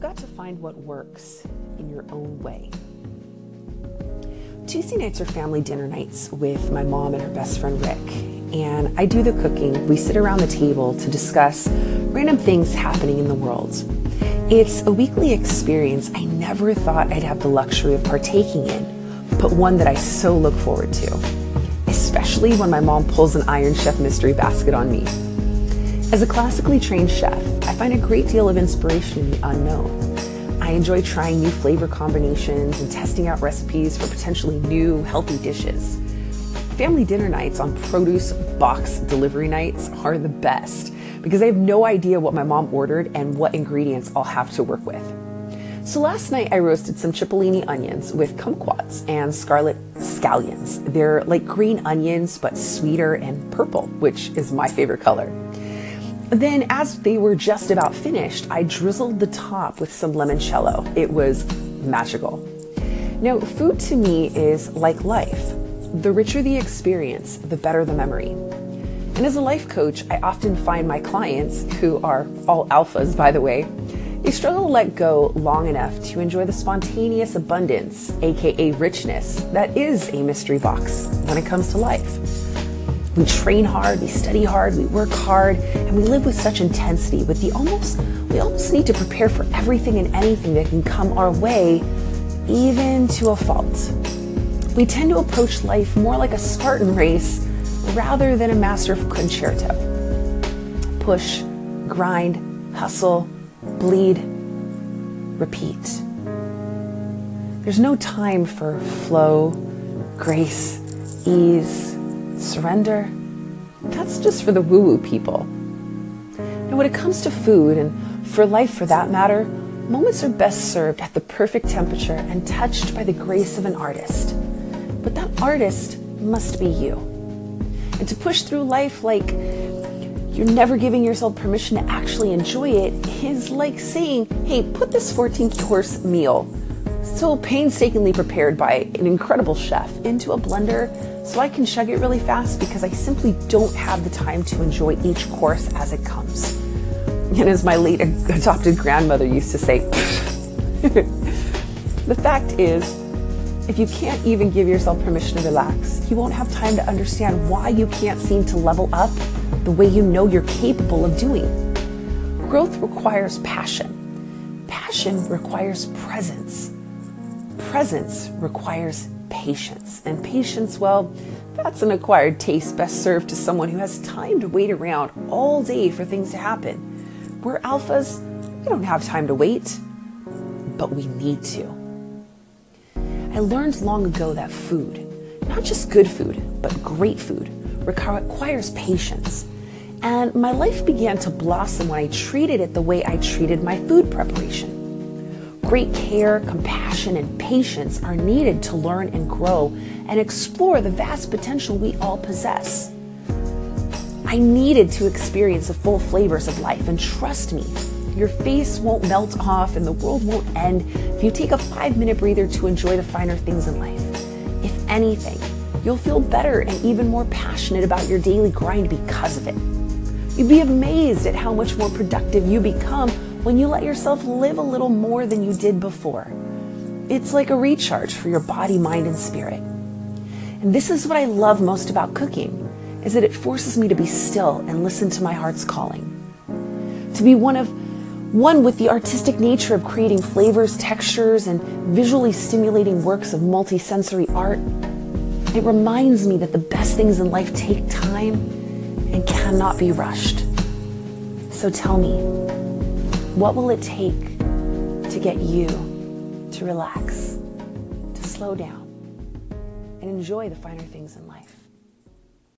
you've got to find what works in your own way. Tuesday nights are family dinner nights with my mom and her best friend Rick. And I do the cooking. We sit around the table to discuss random things happening in the world. It's a weekly experience I never thought I'd have the luxury of partaking in, but one that I so look forward to, especially when my mom pulls an Iron Chef mystery basket on me. As a classically trained chef, find a great deal of inspiration in the unknown. I enjoy trying new flavor combinations and testing out recipes for potentially new, healthy dishes. Family dinner nights on produce box delivery nights are the best because I have no idea what my mom ordered and what ingredients I'll have to work with. So last night I roasted some cipollini onions with kumquats and scarlet scallions. They're like green onions but sweeter and purple, which is my favorite color. Then, as they were just about finished, I drizzled the top with some limoncello. It was magical. Now, food to me is like life. The richer the experience, the better the memory. And as a life coach, I often find my clients, who are all alphas by the way, they struggle to let go long enough to enjoy the spontaneous abundance, aka richness, that is a mystery box when it comes to life. We train hard, we study hard, we work hard, and we live with such intensity with the almost we almost need to prepare for everything and anything that can come our way, even to a fault. We tend to approach life more like a Spartan race rather than a master concerto. Push, grind, hustle, bleed, repeat. There's no time for flow, grace, ease, surrender, that's just for the woo woo people. Now, when it comes to food, and for life for that matter, moments are best served at the perfect temperature and touched by the grace of an artist. But that artist must be you. And to push through life like you're never giving yourself permission to actually enjoy it is like saying, hey, put this 14 course meal, so painstakingly prepared by an incredible chef, into a blender so I can chug it really fast because I simply don't have the time to enjoy each course as it comes. And as my late adopted grandmother used to say, the fact is, if you can't even give yourself permission to relax, you won't have time to understand why you can't seem to level up the way you know you're capable of doing. Growth requires passion. Passion requires presence. Presence requires patience. And patience, well, that's an acquired taste best served to someone who has time to wait around all day for things to happen. We're alphas, we don't have time to wait, but we need to. I learned long ago that food, not just good food, but great food, requires patience. And my life began to blossom when I treated it the way I treated my food preparation. Great care, compassion, and patience are needed to learn and grow and explore the vast potential we all possess. I needed to experience the full flavors of life, and trust me, your face won't melt off and the world won't end if you take a five minute breather to enjoy the finer things in life. If anything, you'll feel better and even more passionate about your daily grind because of it. You'd be amazed at how much more productive you become when you let yourself live a little more than you did before. It's like a recharge for your body, mind, and spirit. And this is what I love most about cooking, is that it forces me to be still and listen to my heart's calling. To be one of one with the artistic nature of creating flavors, textures, and visually stimulating works of multisensory art, it reminds me that the best things in life take time and cannot be rushed. So tell me, what will it take to get you to relax, to slow down, and enjoy the finer things in life?